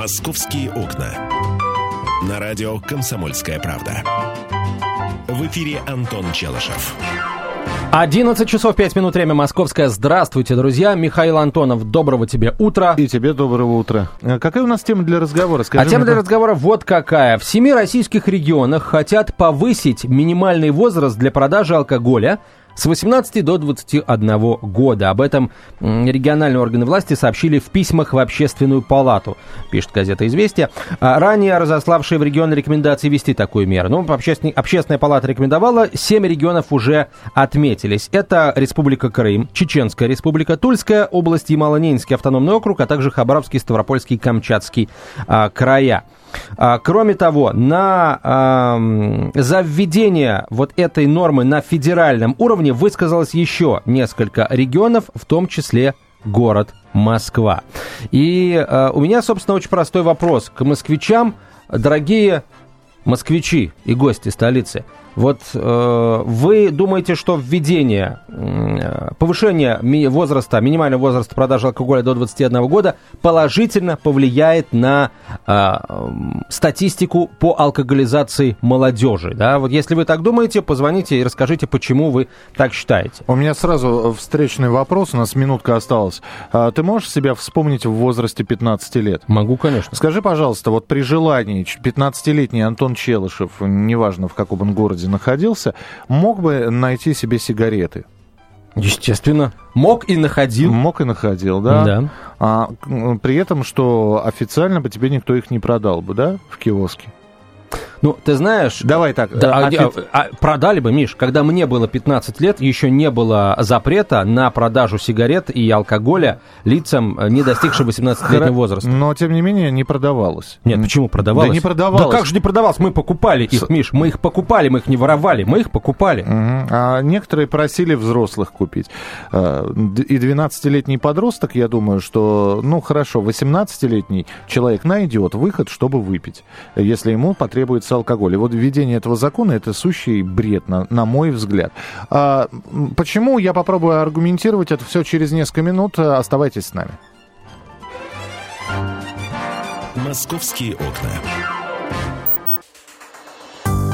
«Московские окна». На радио «Комсомольская правда». В эфире Антон Челышев. 11 часов 5 минут, время московское. Здравствуйте, друзья. Михаил Антонов, доброго тебе утра. И тебе доброго утра. Э, какая у нас тема для разговора? Скажи а тема для разговора вот какая. В семи российских регионах хотят повысить минимальный возраст для продажи алкоголя с 18 до 21 года. Об этом региональные органы власти сообщили в письмах в Общественную палату, пишет газета «Известия». А ранее разославшие в регионы рекомендации вести такую меру. Ну, общественная, общественная палата рекомендовала, семь регионов уже отметились. Это Республика Крым, Чеченская республика, Тульская область, Ямало-Ненецкий автономный округ, а также Хабаровский, Ставропольский, Камчатский а, края. А, кроме того, на, а, за введение вот этой нормы на федеральном уровне высказалось еще несколько регионов, в том числе город Москва. И а, у меня, собственно, очень простой вопрос к москвичам. Дорогие москвичи и гости столицы – вот э, вы думаете, что введение, э, повышение ми- возраста, минимального возраста продажи алкоголя до 21 года положительно повлияет на э, статистику по алкоголизации молодежи? Да? Вот если вы так думаете, позвоните и расскажите, почему вы так считаете. У меня сразу встречный вопрос, у нас минутка осталась. А, ты можешь себя вспомнить в возрасте 15 лет? Могу, конечно. Скажи, пожалуйста, вот при желании 15-летний Антон Челышев, неважно в каком он городе находился, мог бы найти себе сигареты. Естественно. Мог и находил. Мог и находил, да. да. А, при этом, что официально бы тебе никто их не продал бы, да, в киоске. Ну, ты знаешь... Давай так. Да, а, а, а, продали бы, Миш, когда мне было 15 лет, еще не было запрета на продажу сигарет и алкоголя лицам, э, не достигшим 18-летнего возраста. Но, тем не менее, не продавалось. Нет, почему продавалось? Да не продавалось. Да как же не продавалось? Мы покупали их, Миш, мы их покупали, мы их не воровали, мы их покупали. Угу. А некоторые просили взрослых купить. Э, и 12-летний подросток, я думаю, что, ну, хорошо, 18-летний человек найдет выход, чтобы выпить, если ему потребуется потребляется алкоголь. Вот введение этого закона это сущий бред, на, на мой взгляд. А, почему? Я попробую аргументировать это все через несколько минут. Оставайтесь с нами. Московские окна.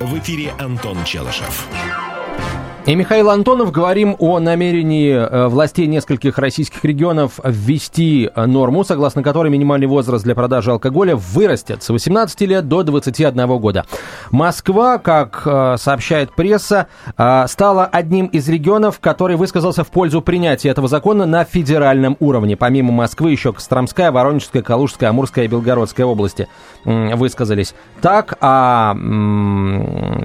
В эфире Антон Челышев. И Михаил Антонов говорим о намерении э, властей нескольких российских регионов ввести норму, согласно которой минимальный возраст для продажи алкоголя вырастет с 18 лет до 21 года. Москва, как э, сообщает пресса, э, стала одним из регионов, который высказался в пользу принятия этого закона на федеральном уровне. Помимо Москвы еще Костромская, Воронежская, Калужская, Амурская и Белгородская области высказались. Так, а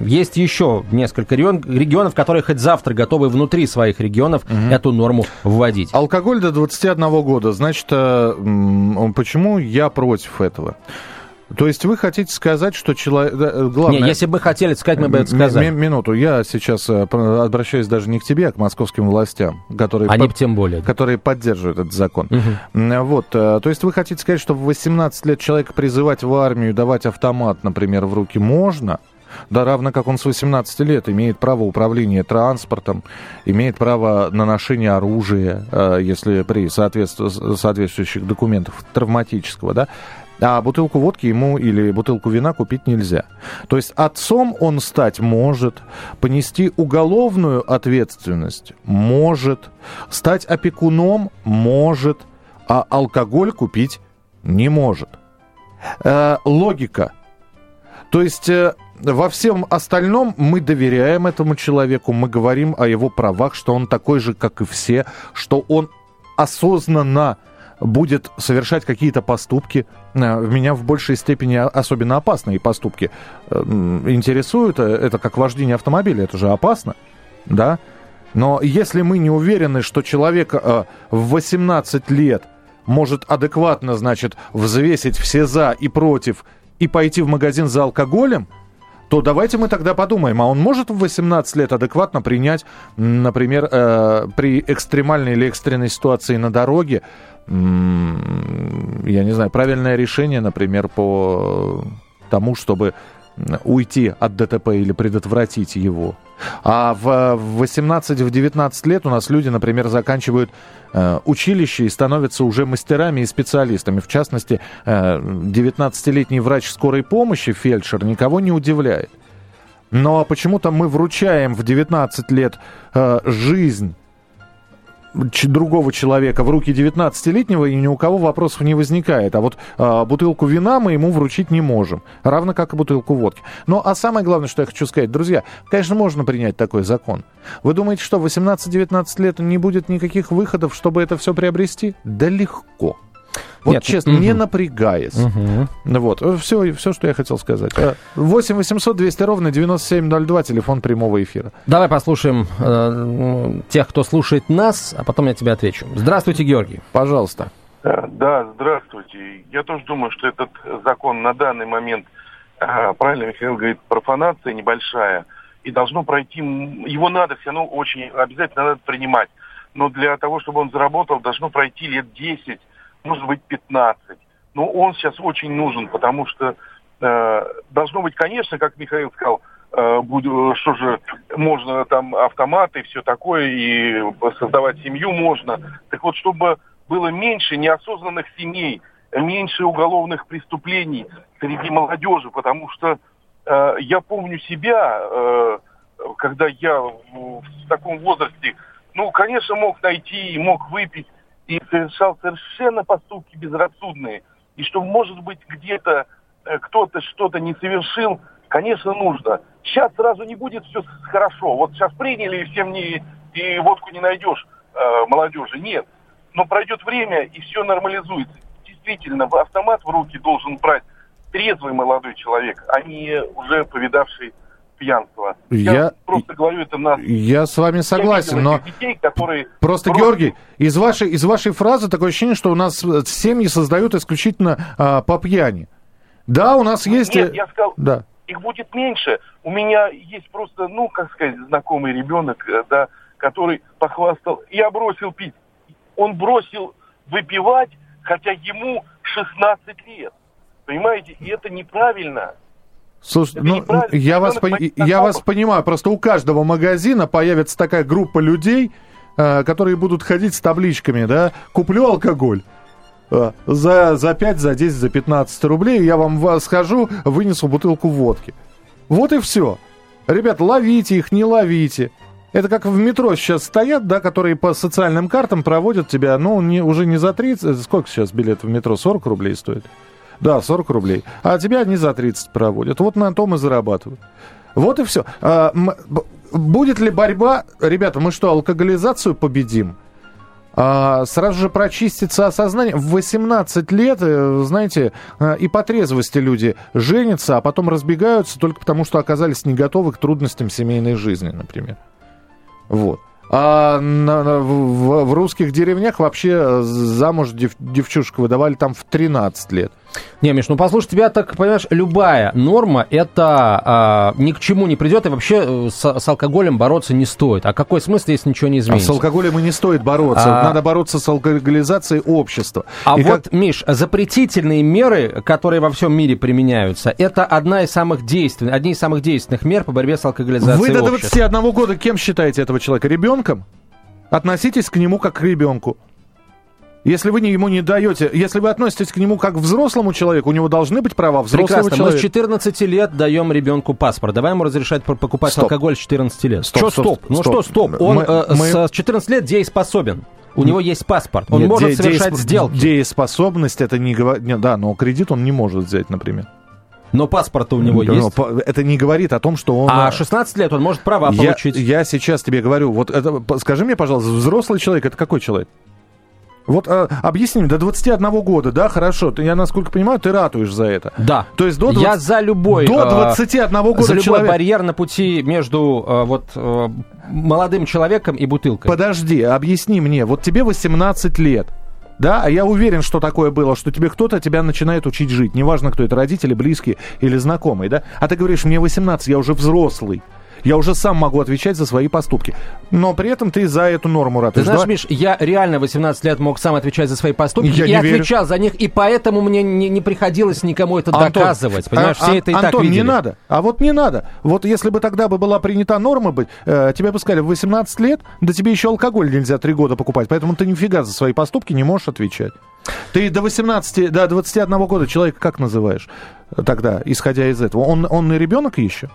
есть еще несколько регионов, которые хоть завтра готовы внутри своих регионов угу. эту норму вводить. Алкоголь до 21 года. Значит, э, почему я против этого? То есть вы хотите сказать, что человек... Э, главное... Не, если бы хотели сказать, мы бы это сказали. Минуту. Я сейчас э, обращаюсь даже не к тебе, а к московским властям, которые, Они под... тем более. которые поддерживают этот закон. Угу. Вот. То есть вы хотите сказать, что в 18 лет человека призывать в армию, давать автомат, например, в руки можно, да, равно как он с 18 лет имеет право управления транспортом, имеет право на ношение оружия, э, если при соответствующих документах травматического, да, а бутылку водки ему или бутылку вина купить нельзя. То есть отцом он стать может, понести уголовную ответственность может, стать опекуном может, а алкоголь купить не может. Э, логика. То есть э, во всем остальном мы доверяем этому человеку, мы говорим о его правах, что он такой же, как и все, что он осознанно будет совершать какие-то поступки. Э, меня в большей степени особенно опасные поступки э, интересуют. Э, это как вождение автомобиля, это же опасно, да? Но если мы не уверены, что человек в 18 лет может адекватно, значит, взвесить все за и против и пойти в магазин за алкоголем, то давайте мы тогда подумаем, а он может в 18 лет адекватно принять, например, э, при экстремальной или экстренной ситуации на дороге, я не знаю, правильное решение, например, по тому, чтобы уйти от ДТП или предотвратить его. А в 18-19 лет у нас люди, например, заканчивают э, училище и становятся уже мастерами и специалистами. В частности, э, 19-летний врач скорой помощи, фельдшер, никого не удивляет. Но почему-то мы вручаем в 19 лет э, жизнь другого человека в руки 19-летнего, и ни у кого вопросов не возникает. А вот а, бутылку вина мы ему вручить не можем. Равно как и бутылку водки. Ну, а самое главное, что я хочу сказать, друзья, конечно, можно принять такой закон. Вы думаете, что в 18-19 лет не будет никаких выходов, чтобы это все приобрести? Да легко. Вот Нет, честно, угу. не напрягаясь. Угу. Вот, все, все, что я хотел сказать. 8 800 200 ровно 9702, телефон прямого эфира. Давай послушаем э, тех, кто слушает нас, а потом я тебе отвечу. Здравствуйте, Георгий. Пожалуйста. Э, да, здравствуйте. Я тоже думаю, что этот закон на данный момент, э, правильно Михаил говорит, профанация небольшая, и должно пройти, его надо все равно очень, обязательно надо принимать. Но для того, чтобы он заработал, должно пройти лет 10 может быть 15. Но он сейчас очень нужен, потому что э, должно быть, конечно, как Михаил сказал, э, буду, что же, можно там автоматы и все такое, и создавать семью можно. Так вот, чтобы было меньше неосознанных семей, меньше уголовных преступлений среди молодежи, потому что э, я помню себя, э, когда я в, в таком возрасте, ну, конечно, мог найти, мог выпить, и совершал совершенно поступки безрассудные. И что, может быть, где-то э, кто-то что-то не совершил, конечно, нужно. Сейчас сразу не будет все хорошо. Вот сейчас приняли, и всем не, и водку не найдешь э, молодежи. Нет. Но пройдет время, и все нормализуется. Действительно, автомат в руки должен брать трезвый молодой человек, а не уже повидавший пьянства. Я, я просто говорю, это на... Я с вами согласен, но... Детей, которые просто, просто, Георгий, из вашей, из вашей фразы такое ощущение, что у нас э, семьи создают исключительно а, по пьяни. Да, у нас есть... Нет, я сказал, да. их будет меньше. У меня есть просто, ну, как сказать, знакомый ребенок, э, да, который похвастал, я бросил пить. Он бросил выпивать, хотя ему 16 лет. Понимаете, и это неправильно. Слушай, ну, я, вас, пон... я вас понимаю, просто у каждого магазина появится такая группа людей, э, которые будут ходить с табличками, да, куплю алкоголь. Э, за, за 5, за 10, за 15 рублей я вам схожу, вынесу бутылку водки. Вот и все. Ребят, ловите их, не ловите. Это как в метро сейчас стоят, да, которые по социальным картам проводят тебя, ну, не, уже не за 30, сколько сейчас билет в метро, 40 рублей стоит? Да, 40 рублей. А тебя они за 30 проводят. Вот на том и зарабатывают. Вот и все. А, будет ли борьба? Ребята, мы что, алкоголизацию победим? А, сразу же прочистится осознание. В 18 лет, э, знаете, э, и по трезвости люди женятся, а потом разбегаются только потому, что оказались не готовы к трудностям семейной жизни, например. Вот. А на, на, в, в русских деревнях вообще э, замуж дев, девчушку выдавали там в 13 лет. Не, Миш, ну послушай, тебя так, понимаешь, любая норма, это а, ни к чему не придет, и вообще э, с, с алкоголем бороться не стоит. А какой смысл, если ничего не изменится? А с алкоголем и не стоит бороться. А... Надо бороться с алкоголизацией общества. А и вот, как... Миш, запретительные меры, которые во всем мире применяются, это одна из самых действенных, одни из самых действенных мер по борьбе с алкоголизацией Вы до 21 общества. года кем считаете этого человека? Ребенком? Относитесь к нему как к ребенку. Если вы ему не даете, если вы относитесь к нему как к взрослому человеку, у него должны быть права взрослого Прекрасно. человека. Мы с 14 лет даем ребенку паспорт. Давай ему разрешать покупать стоп. алкоголь с 14 лет. Стоп, что стоп? стоп? Ну что стоп? Он мы, э, мы... с 14 лет дееспособен. У него есть паспорт. Он Нет, может де- совершать деесп... сделки. Дееспособность это не говорит... Да, но кредит он не может взять, например. Но паспорт у него но, есть. Это не говорит о том, что он... А 16 лет он может права я, получить. Я сейчас тебе говорю, вот это, скажи мне, пожалуйста, взрослый человек, это какой человек? Вот а, объясни мне, до 21 года, да, хорошо, ты, я насколько понимаю, ты ратуешь за это. Да. То есть до 20... Я за любой... До 21 а, года За любой человек... барьер на пути между а, вот молодым человеком и бутылкой. Подожди, объясни мне, вот тебе 18 лет, Да, а я уверен, что такое было, что тебе кто-то тебя начинает учить жить. Неважно, кто это, родители, близкие или знакомые, да? А ты говоришь, мне 18, я уже взрослый. Я уже сам могу отвечать за свои поступки. Но при этом ты за эту норму ратуешь. Ты знаешь, Миш, я реально 18 лет мог сам отвечать за свои поступки Я и не верю. отвечал за них, и поэтому мне не, не приходилось никому это Антон, доказывать. Понимаешь, а- все а- это и Антон, так видели. не надо. А вот не надо. Вот если бы тогда бы была принята норма быть, э, тебе бы сказали, в 18 лет, да тебе еще алкоголь нельзя 3 года покупать, поэтому ты нифига за свои поступки не можешь отвечать. Ты до 18, до 21 года человека как называешь тогда, исходя из этого? Он, он и ребенок еще?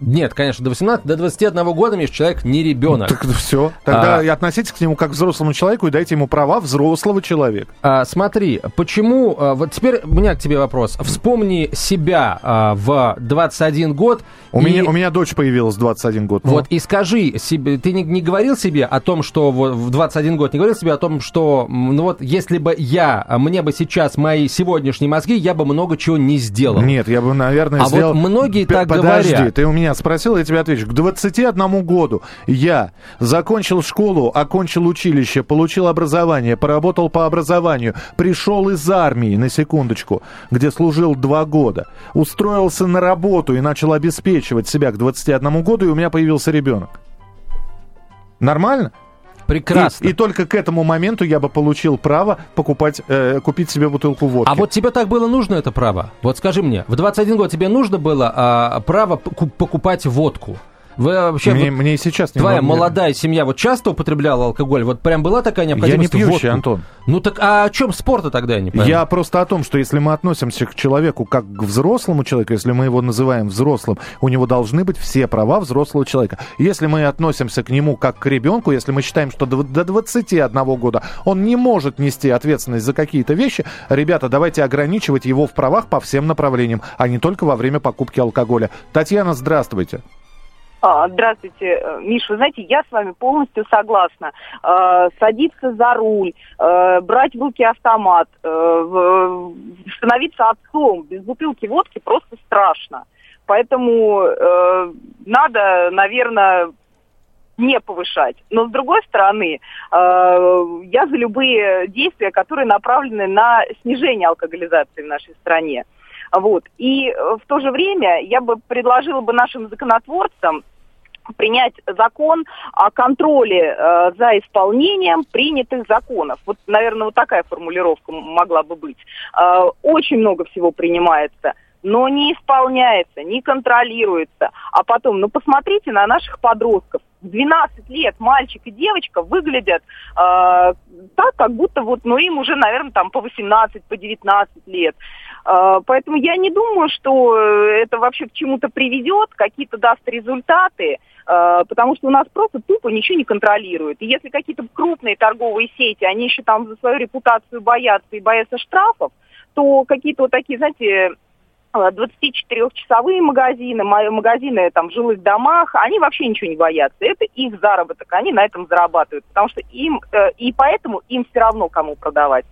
Нет, конечно, до 18, до 21 года, Миш, человек не ребенок. Так все. Тогда А. и относитесь к нему как к взрослому человеку и дайте ему права взрослого человека. А, смотри, почему... а, вот теперь у меня к тебе вопрос. Вспомни себя а, в 21 год. У, и- меня, у меня дочь появилась в 21 год. Ну, Вот и скажи себе, ты не, не говорил себе о том, что вот в 21 год не говорил себе о том, что ну вот если бы я, а, мне бы сейчас мои сегодняшние мозги, я бы много чего не сделал. Нет, я бы, наверное, А вот сделал... многие П- так Подожди, говорят. ты у меня спросил, я тебе отвечу. К 21 году я закончил школу, окончил училище, получил образование, поработал по образованию, пришел из армии, на секундочку, где служил два года, устроился на работу и начал обеспечивать себя к 21 году, и у меня появился ребенок. Нормально? Прекрасно. И, и только к этому моменту я бы получил право покупать, э, купить себе бутылку водки. А вот тебе так было нужно это право? Вот скажи мне, в 21 год тебе нужно было а, право поку- покупать водку? Вы вообще, мне, вот мне и сейчас не твоя могу- молодая семья вот часто употребляла алкоголь? Вот прям была такая Я не необходимость пьющий, водку? Антон. Ну так а о чем спорта тогда я не пойму? Я просто о том, что если мы относимся к человеку как к взрослому человеку, если мы его называем взрослым, у него должны быть все права взрослого человека. Если мы относимся к нему как к ребенку, если мы считаем, что до до 21 года он не может нести ответственность за какие-то вещи, ребята, давайте ограничивать его в правах по всем направлениям, а не только во время покупки алкоголя. Татьяна, здравствуйте. А, Здравствуйте, Э, Миш, вы знаете, я с вами полностью согласна. Э, Садиться за руль, э, брать в руки автомат, э, становиться отцом без бутылки водки просто страшно. Поэтому надо, наверное, не повышать. Но с другой стороны, я за любые действия, которые направлены на снижение алкоголизации в нашей стране. Вот. И э, в то же время я бы предложила бы нашим законотворцам принять закон о контроле э, за исполнением принятых законов. Вот, наверное, вот такая формулировка могла бы быть. Э, очень много всего принимается, но не исполняется, не контролируется. А потом, ну посмотрите на наших подростков. В 12 лет мальчик и девочка выглядят э, так, как будто вот, ну им уже, наверное, там по 18, по 19 лет. Э, Поэтому я не думаю, что это вообще к чему-то приведет, какие-то даст результаты, э, потому что у нас просто тупо ничего не контролируют. И если какие-то крупные торговые сети, они еще там за свою репутацию боятся и боятся штрафов, то какие-то вот такие, знаете, 24-часовые магазины, ма- магазины там в жилых домах, они вообще ничего не боятся. Это их заработок, они на этом зарабатывают, потому что им, э, и поэтому им все равно кому продавать.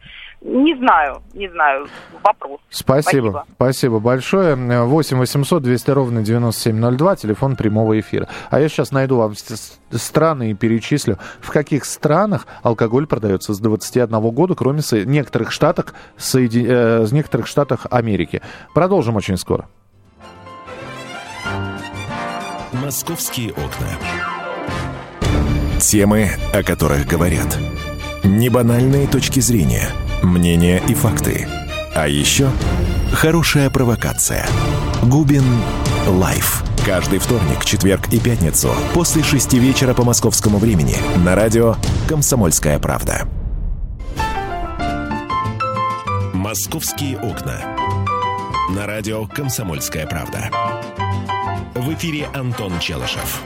Не знаю, не знаю, вопрос. Спасибо. Спасибо. Спасибо большое. 8 800 200 ровно 9702, телефон прямого эфира. А я сейчас найду вам страны и перечислю, в каких странах алкоголь продается с 21 года, кроме со- некоторых штатах, Соеди- э, некоторых штатах Америки. Продолжим очень скоро. «Московские окна». Темы, о которых говорят. Небанальные точки зрения, мнения и факты. А еще хорошая провокация. Губин Live. Каждый вторник, четверг и пятницу после шести вечера по московскому времени на радио «Комсомольская правда». «Московские окна». На радио «Комсомольская правда». В эфире Антон Челышев.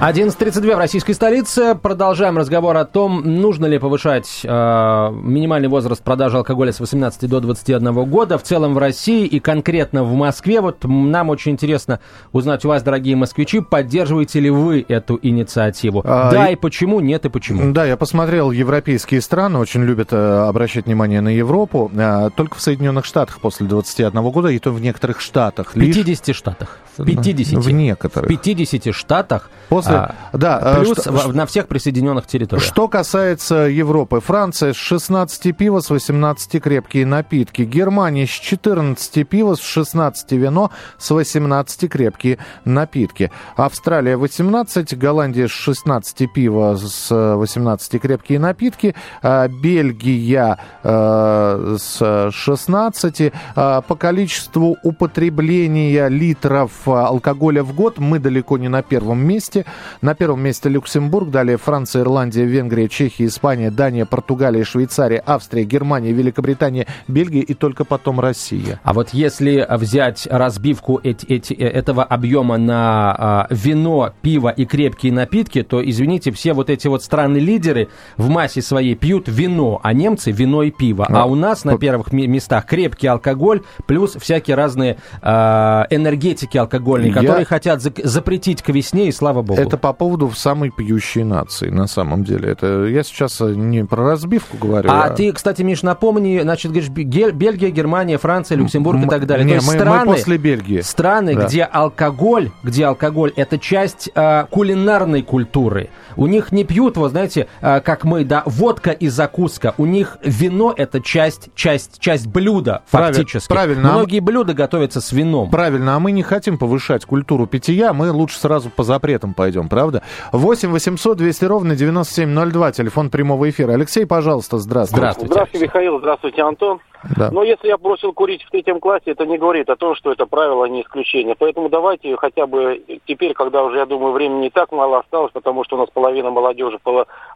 11.32 в российской столице. Продолжаем разговор о том, нужно ли повышать э, минимальный возраст продажи алкоголя с 18 до 21 года в целом в России и конкретно в Москве. Вот нам очень интересно узнать у вас, дорогие москвичи, поддерживаете ли вы эту инициативу? А, да и- и почему, нет и почему. Да, я посмотрел европейские страны, очень любят э, обращать внимание на Европу. Э, только в Соединенных Штатах после 21 года, и то в некоторых штатах. В лишь 50 штатах. В 50. В некоторых. В 50 штатах После а, да, плюс что, в, на всех присоединенных территориях. Что касается Европы. Франция с 16 пива, с 18 крепкие напитки. Германия с 14 пива, с 16 вино, с 18 крепкие напитки. Австралия 18, Голландия с 16 пива, с 18 крепкие напитки. А, Бельгия э, с 16. А, по количеству употребления литров алкоголя в год мы далеко не на первом месте. На первом месте Люксембург, далее Франция, Ирландия, Венгрия, Чехия, Испания, Дания, Португалия, Швейцария, Австрия, Германия, Великобритания, Бельгия и только потом Россия. А вот если взять разбивку эти, эти, э, этого объема на а, вино, пиво и крепкие напитки, то, извините, все вот эти вот страны-лидеры в массе своей пьют вино, а немцы вино и пиво. А, а у нас на первых местах крепкий алкоголь плюс всякие разные а, энергетики алкогольные, Я... которые хотят за запретить к весне, и слава богу. Это по поводу самой пьющей нации, на самом деле. Это я сейчас не про разбивку говорю. А, а... ты, кстати, Миш, напомни, значит, говоришь, Бельгия, Германия, Франция, Люксембург М- и так далее. Не, мы, страны, мы после Бельгии. Страны, да. где алкоголь, где алкоголь это часть э, кулинарной культуры. У них не пьют, вот знаете, э, как мы, да, водка и закуска. У них вино это часть, часть, часть блюда, фактически. Правильно. А Многие блюда готовятся с вином. Правильно, а мы не хотим повышать культуру питья, мы лучше сразу по запретам пойдем, правда? 8 800 200 ровно 9702, телефон прямого эфира. Алексей, пожалуйста, здравствуйте. Здравствуйте, здравствуйте Михаил, здравствуйте, Антон. Да. Но если я бросил курить в третьем классе, это не говорит о том, что это правило, а не исключение. Поэтому давайте хотя бы теперь, когда уже, я думаю, времени не так мало осталось, потому что у нас половина молодежи,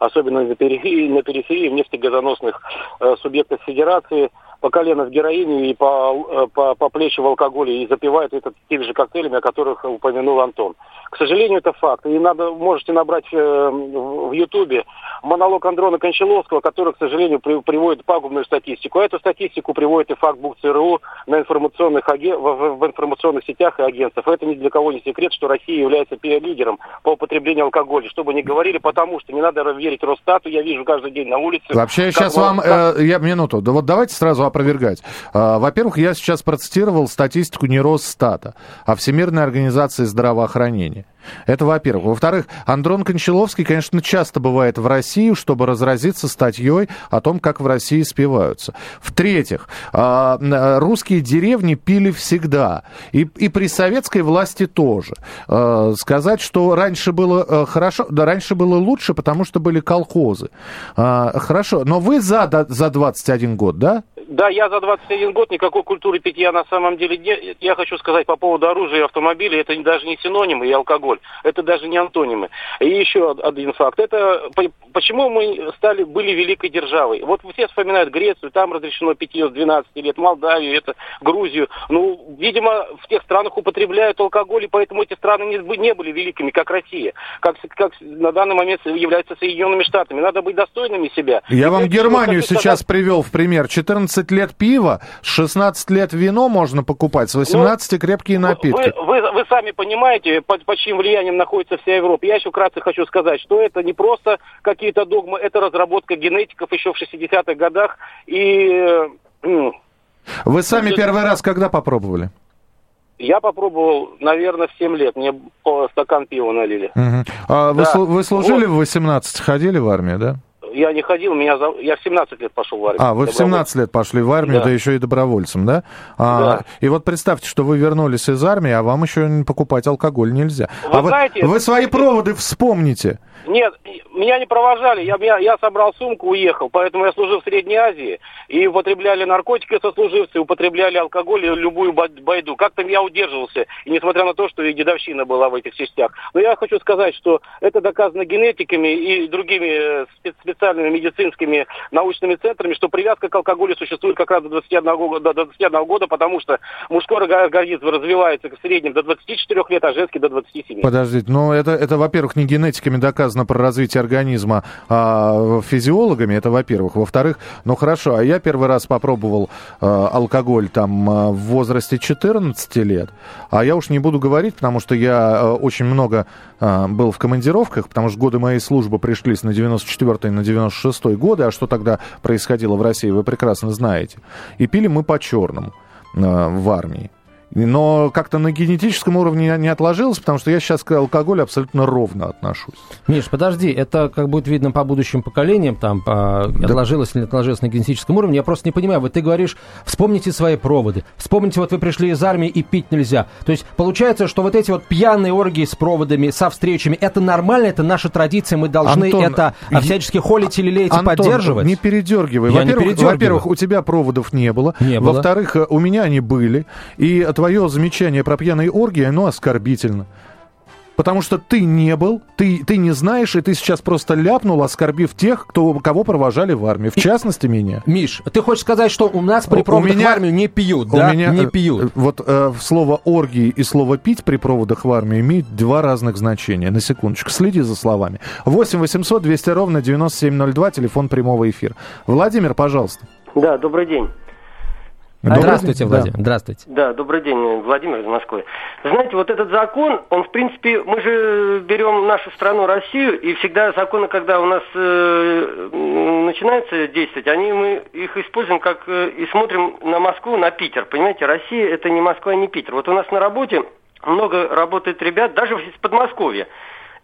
особенно на периферии, на периферии в нефтегазоносных э, субъектах Федерации, по колено в героине и по, э, по, по плечи в алкоголе и запивают это теми же коктейлями, о которых упомянул Антон. К сожалению, это факт. И надо, можете набрать э, в Ютубе монолог Андрона Кончаловского, который, к сожалению, при, приводит пагубную статистику. А эту статистику приводит и факт БУК ЦРУ на информационных, в, в, в информационных сетях и агентствах. Это ни для кого не секрет, что Россия является лидером по употреблению алкоголя. Что бы ни говорили, потому что не надо верить Росстату, я вижу каждый день на улице. Вообще, сейчас вам, э, я минуту, да вот давайте сразу опровергать. А, во-первых, я сейчас процитировал статистику не Росстата, а Всемирной организации здравоохранения. Это во-первых. Во-вторых, Андрон Кончаловский, конечно, часто бывает в России, чтобы разразиться статьей о том, как в России спиваются. В-третьих, а, русские деревни пили всегда. И, и при советской власти тоже. А, сказать, что раньше было э, хорошо, да раньше было лучше, потому что были колхозы. Хорошо, но вы за, за 21 год, да? Да, я за 21 год никакой культуры питья на самом деле не... Я хочу сказать по поводу оружия и автомобиля, это даже не синонимы и алкоголь, это даже не антонимы. И еще один факт, это почему мы стали, были великой державой. Вот все вспоминают Грецию, там разрешено питье с 12 лет, Молдавию, это Грузию. Ну, видимо, в тех странах употребляют алкоголь, и поэтому эти страны не, не были великими, как Россия, как, как на данный момент являются Соединенными Штатами. Надо быть достойными себя. Я и вам Германию сейчас сказать... привел в пример. 14 15 лет пиво, с 16 лет вино можно покупать, с 18 ну, крепкие напитки. Вы, вы, вы сами понимаете, под, под чьим влиянием находится вся Европа. Я еще вкратце хочу сказать, что это не просто какие-то догмы, это разработка генетиков еще в 60-х годах. И... Вы сами первый раз когда попробовали? Я попробовал, наверное, в 7 лет. Мне стакан пива налили. Угу. А да. вы, вы служили вот. в 18, ходили в армию, да? Я не ходил, меня за... я в 17 лет пошел в армию. А, вы в 17 лет пошли в армию, да, да еще и добровольцем, да? А, да. И вот представьте, что вы вернулись из армии, а вам еще покупать алкоголь нельзя. Вы а знаете, вы, вы свои проводы вспомните. Нет, меня не провожали, я, я, я собрал сумку, уехал, поэтому я служил в Средней Азии, и употребляли наркотики сослуживцы, употребляли алкоголь и любую байду. Как-то я удерживался, и несмотря на то, что и дедовщина была в этих частях. Но я хочу сказать, что это доказано генетиками и другими э, специальными медицинскими научными центрами, что привязка к алкоголю существует как раз до 21 года, до 21 года потому что мужской организм развивается в среднем до 24 лет, а женский до 27. Подождите, но это, это во-первых, не генетиками доказано про развитие организма а, физиологами, это во-первых. Во-вторых, ну хорошо, а я первый раз попробовал а, алкоголь там а, в возрасте 14 лет, а я уж не буду говорить, потому что я а, очень много был в командировках, потому что годы моей службы пришлись на 94 на 96 годы, а что тогда происходило в России, вы прекрасно знаете. И пили мы по черному а, в армии. Но как-то на генетическом уровне не отложилось, потому что я сейчас к алкоголю абсолютно ровно отношусь. Миш, подожди, это как будет видно по будущим поколениям, там, по, да. отложилось или не отложилось на генетическом уровне, я просто не понимаю. Вот ты говоришь, вспомните свои проводы, вспомните, вот вы пришли из армии и пить нельзя. То есть получается, что вот эти вот пьяные оргии с проводами, со встречами, это нормально, это наша традиция, мы должны Антон, это а, всячески холить или леять Антон, и поддерживать? не передергивай. Во-первых, во-первых, у тебя проводов не было. Не было. Во-вторых, у меня они были. И твое замечание про пьяные оргии, оно оскорбительно. Потому что ты не был, ты, ты не знаешь, и ты сейчас просто ляпнул, оскорбив тех, кто, кого провожали в армию. В частности, меня. Миш, ты хочешь сказать, что у нас при проводах меня, в армию не пьют, да? Меня, не пьют. Вот э, слово «оргии» и слово «пить» при проводах в армию имеют два разных значения. На секундочку, следи за словами. 8 800 200 ровно 9702, телефон прямого эфира. Владимир, пожалуйста. Да, добрый день. Добрый Здравствуйте, день. Владимир. Да. Здравствуйте. Да, добрый день, Владимир из Москвы. Знаете, вот этот закон, он, в принципе, мы же берем нашу страну, Россию, и всегда законы, когда у нас э, начинаются действовать, они мы их используем как э, и смотрим на Москву, на Питер. Понимаете, Россия это не Москва, не Питер. Вот у нас на работе много работает ребят, даже из Подмосковья.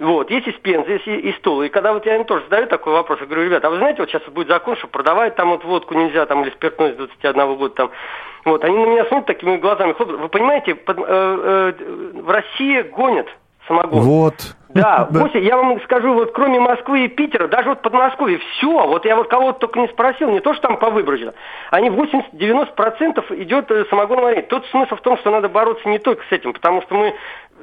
Вот, есть из Пензы, есть из Тулы. И когда вот я им тоже задаю такой вопрос, я говорю, ребята, а вы знаете, вот сейчас будет закон, что продавать там вот водку нельзя, там, или спиртное с 21 года, там. Вот, они на меня смотрят такими глазами, вы понимаете, под, э, э, в России гонят самогон. Вот. Да, Гося, я вам скажу, вот кроме Москвы и Питера, даже вот Подмосковье, все, вот я вот кого-то только не спросил, не то, что там по выборочно, они 80-90% идет э, самогон варить. Тот смысл в том, что надо бороться не только с этим, потому что мы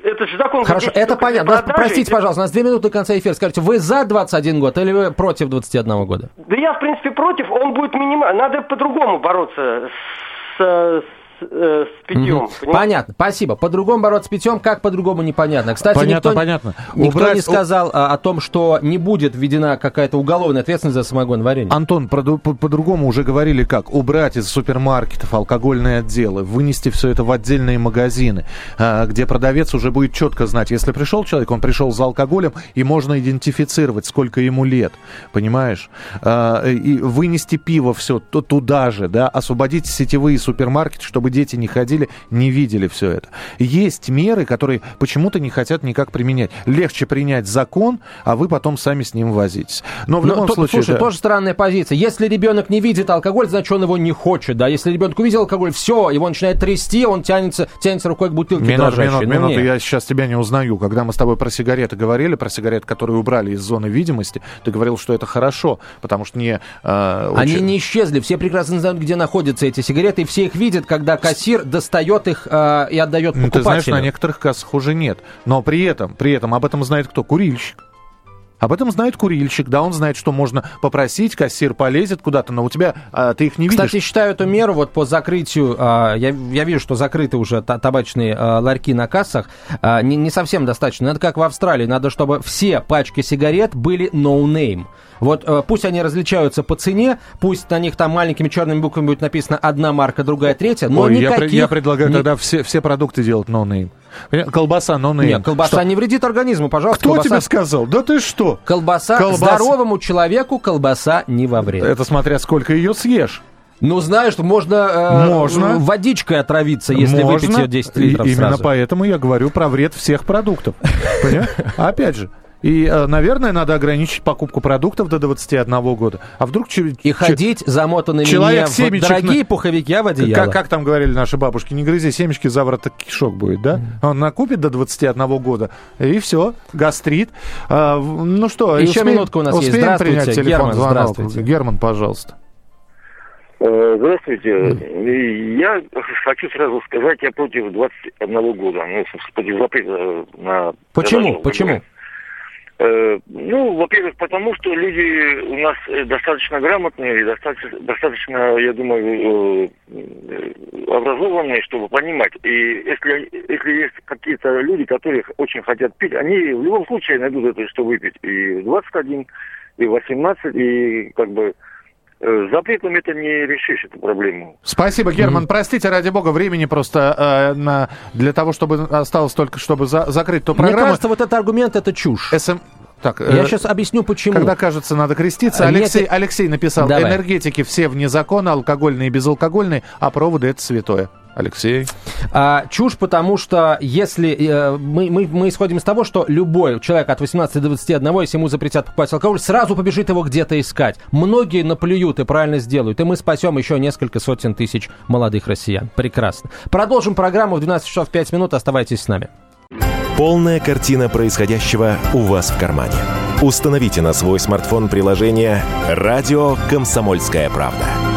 это же закон... Хорошо, это понятно. Нас, простите, пожалуйста, у нас две минуты до конца эфира. Скажите, вы за 21 год или вы против 21 года? Да я, в принципе, против. Он будет минимальный. Надо по-другому бороться с, с э, с питьем. Угу. Понятно, спасибо. По-другому бороться с питьем, как по-другому непонятно. Кстати, понятно, никто, понятно. никто Убрать... не сказал а, о том, что не будет введена какая-то уголовная ответственность за самогон варенье. Антон, по-другому уже говорили как? Убрать из супермаркетов алкогольные отделы, вынести все это в отдельные магазины, а, где продавец уже будет четко знать, если пришел человек, он пришел за алкоголем, и можно идентифицировать, сколько ему лет, понимаешь? А, и вынести пиво все туда же, да, освободить сетевые супермаркеты, чтобы чтобы дети не ходили, не видели все это. Есть меры, которые почему-то не хотят никак применять. Легче принять закон, а вы потом сами с ним возитесь. Но в Но, любом то, случае... Слушай, да. тоже странная позиция. Если ребенок не видит алкоголь, значит, он его не хочет, да. Если ребенок увидел алкоголь, все, его начинает трясти, он тянется, тянется рукой к бутылке минут, дрожащей. Минут, минут, я сейчас тебя не узнаю. Когда мы с тобой про сигареты говорили, про сигареты, которые убрали из зоны видимости, ты говорил, что это хорошо, потому что не... Э, очень... Они не исчезли, все прекрасно знают, где находятся эти сигареты, и все их видят, когда кассир достает их э, и отдает покупателю. Ну, ты знаешь, на некоторых кассах уже нет. Но при этом, при этом об этом знает кто? Курильщик. Об этом знает курильщик, да, он знает, что можно попросить, кассир полезет куда-то, но у тебя а, ты их не видишь. Кстати, считаю эту меру вот по закрытию, а, я, я вижу, что закрыты уже табачные а, ларьки на кассах, а, не, не совсем достаточно. Надо как в Австралии, надо, чтобы все пачки сигарет были no name. Вот э, пусть они различаются по цене, пусть на них там маленькими черными буквами будет написано одна марка, другая третья, но Ой, никаких... я, я предлагаю ни... тогда все, все продукты делать no name. Колбаса, no name. Нет, колбаса что? не вредит организму, пожалуйста. Кто колбаса... тебе сказал? Да ты что? Колбаса, колбаса здоровому человеку колбаса не во вред. Это смотря сколько ее съешь. Ну, знаешь, можно, э, можно. водичкой отравиться, если можно. выпить ее 10 литров И, сразу. Именно поэтому я говорю про вред всех продуктов. Опять же, и, э, наверное, надо ограничить покупку продуктов до 21 года. А вдруг... И ходить замотанными человек не в дорогие на... пуховики, а в одеяло. Как, как там говорили наши бабушки, не грызи семечки, завтра кишок будет, да? Mm. Он накупит до 21 года, и все, гастрит. А, ну что, Еще успеем, минутка у нас есть. Здравствуйте, принять телефон, Герман, звонок. здравствуйте. Герман, пожалуйста. Э, здравствуйте. Я хочу сразу сказать, я против 21 года. Ну, против запрета на... Почему? Почему? Э, ну, во-первых, потому что люди у нас э, достаточно грамотные, достаточно, достаточно я думаю, э, образованные, чтобы понимать. И если, если есть какие-то люди, которые очень хотят пить, они в любом случае найдут это, что выпить. И 21, и 18, и как бы Запретом это не решишь эту проблему. Спасибо, Герман. Mm-hmm. Простите, ради бога, времени просто э, на, для того, чтобы осталось только, чтобы за, закрыть ту программу. Мне кажется, вот этот аргумент это чушь. СМ... Так, Я э, сейчас объясню, почему. Когда кажется, надо креститься. А, Алексей, Нет, Алексей написал, Давай. энергетики все вне закона, алкогольные и безалкогольные, а проводы это святое. Алексей? А, чушь, потому что если э, мы, мы, мы исходим из того, что любой человек от 18 до 21, если ему запретят покупать алкоголь, сразу побежит его где-то искать. Многие наплюют и правильно сделают, и мы спасем еще несколько сотен тысяч молодых россиян. Прекрасно. Продолжим программу в 12 часов 5 минут. Оставайтесь с нами. Полная картина происходящего у вас в кармане. Установите на свой смартфон приложение «Радио Комсомольская правда».